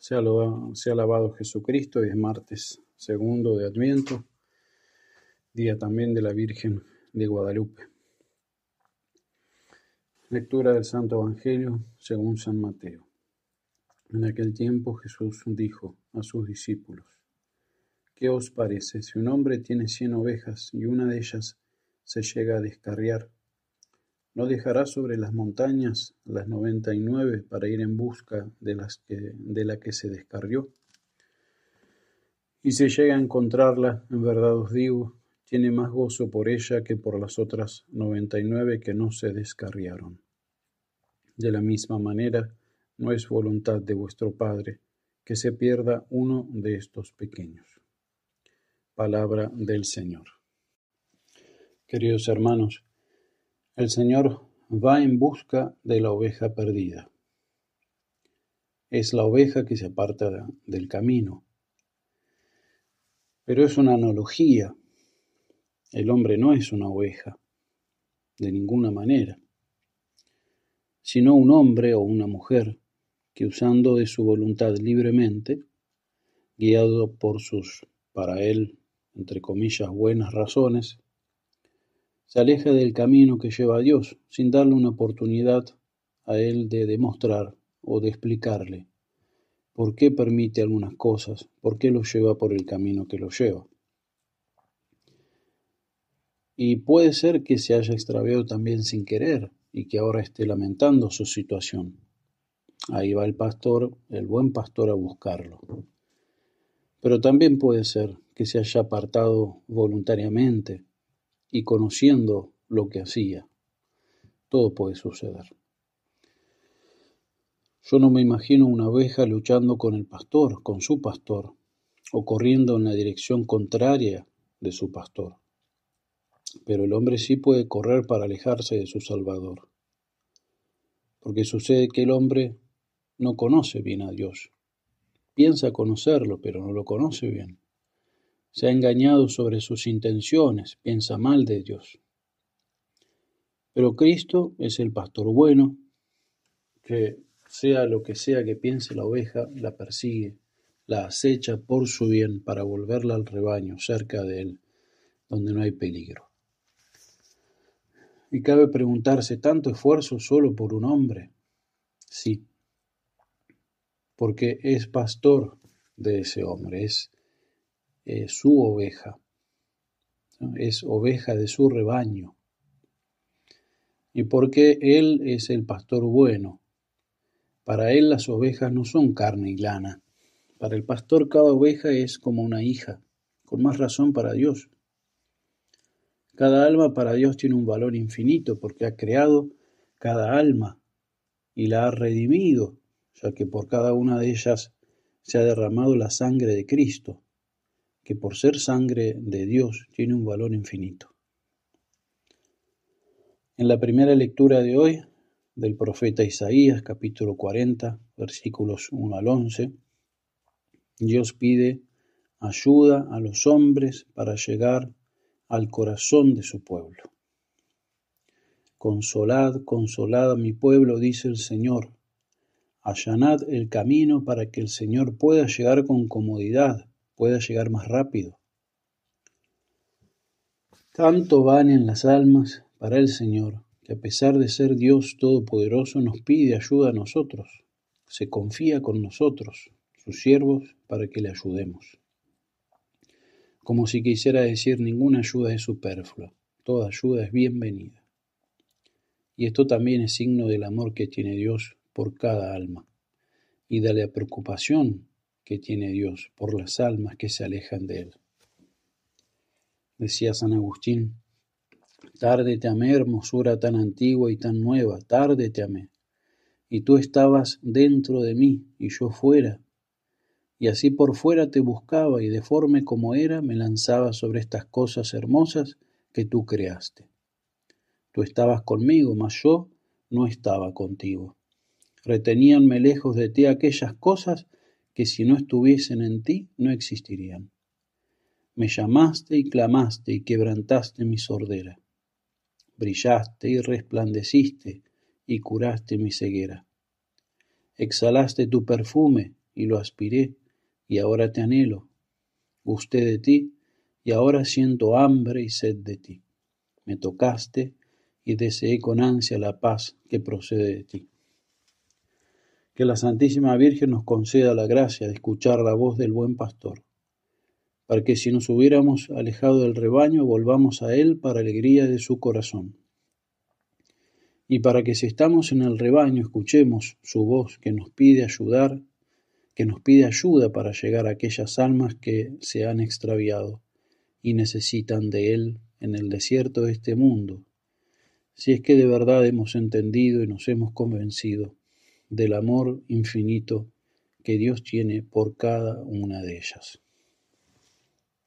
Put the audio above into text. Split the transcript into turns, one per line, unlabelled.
Sea alabado, alabado Jesucristo, es martes segundo de Adviento, día también de la Virgen de Guadalupe. Lectura del Santo Evangelio según San Mateo. En aquel tiempo Jesús dijo a sus discípulos, ¿qué os parece si un hombre tiene cien ovejas y una de ellas se llega a descarriar? ¿No dejará sobre las montañas las noventa y nueve para ir en busca de, las que, de la que se descarrió? Y si llega a encontrarla, en verdad os digo, tiene más gozo por ella que por las otras noventa y nueve que no se descarriaron. De la misma manera, no es voluntad de vuestro Padre que se pierda uno de estos pequeños. Palabra del Señor. Queridos hermanos, el Señor va en busca de la oveja perdida. Es la oveja que se aparta del camino. Pero es una analogía. El hombre no es una oveja, de ninguna manera, sino un hombre o una mujer que usando de su voluntad libremente, guiado por sus, para él, entre comillas, buenas razones, se aleja del camino que lleva a Dios, sin darle una oportunidad a Él de demostrar o de explicarle por qué permite algunas cosas, por qué lo lleva por el camino que lo lleva. Y puede ser que se haya extraviado también sin querer y que ahora esté lamentando su situación. Ahí va el pastor, el buen pastor, a buscarlo. Pero también puede ser que se haya apartado voluntariamente y conociendo lo que hacía. Todo puede suceder. Yo no me imagino una oveja luchando con el pastor, con su pastor, o corriendo en la dirección contraria de su pastor. Pero el hombre sí puede correr para alejarse de su Salvador. Porque sucede que el hombre no conoce bien a Dios. Piensa conocerlo, pero no lo conoce bien. Se ha engañado sobre sus intenciones, piensa mal de Dios. Pero Cristo es el pastor bueno, que sea lo que sea que piense la oveja, la persigue, la acecha por su bien para volverla al rebaño cerca de él, donde no hay peligro. Y cabe preguntarse, ¿tanto esfuerzo solo por un hombre? Sí, porque es pastor de ese hombre, es eh, su oveja, es oveja de su rebaño. Y porque Él es el pastor bueno, para Él las ovejas no son carne y lana. Para el pastor cada oveja es como una hija, con más razón para Dios. Cada alma para Dios tiene un valor infinito porque ha creado cada alma y la ha redimido, ya que por cada una de ellas se ha derramado la sangre de Cristo que por ser sangre de Dios tiene un valor infinito. En la primera lectura de hoy del profeta Isaías, capítulo 40, versículos 1 al 11, Dios pide ayuda a los hombres para llegar al corazón de su pueblo. Consolad, consolad a mi pueblo, dice el Señor. Allanad el camino para que el Señor pueda llegar con comodidad pueda llegar más rápido. Tanto en las almas para el Señor, que a pesar de ser Dios Todopoderoso nos pide ayuda a nosotros, se confía con nosotros, sus siervos, para que le ayudemos. Como si quisiera decir ninguna ayuda es superflua, toda ayuda es bienvenida. Y esto también es signo del amor que tiene Dios por cada alma y de la preocupación que tiene Dios por las almas que se alejan de Él. Decía San Agustín, tarde te amé, hermosura tan antigua y tan nueva, tarde te amé. Y tú estabas dentro de mí y yo fuera. Y así por fuera te buscaba y deforme como era me lanzaba sobre estas cosas hermosas que tú creaste. Tú estabas conmigo, mas yo no estaba contigo. Reteníanme lejos de ti aquellas cosas que si no estuviesen en ti no existirían. Me llamaste y clamaste y quebrantaste mi sordera. Brillaste y resplandeciste y curaste mi ceguera. Exhalaste tu perfume y lo aspiré, y ahora te anhelo. Gusté de ti, y ahora siento hambre y sed de ti. Me tocaste y deseé con ansia la paz que procede de ti. Que la Santísima Virgen nos conceda la gracia de escuchar la voz del buen pastor, para que si nos hubiéramos alejado del rebaño volvamos a él para alegría de su corazón. Y para que si estamos en el rebaño escuchemos su voz que nos pide ayudar, que nos pide ayuda para llegar a aquellas almas que se han extraviado y necesitan de él en el desierto de este mundo, si es que de verdad hemos entendido y nos hemos convencido del amor infinito que Dios tiene por cada una de ellas.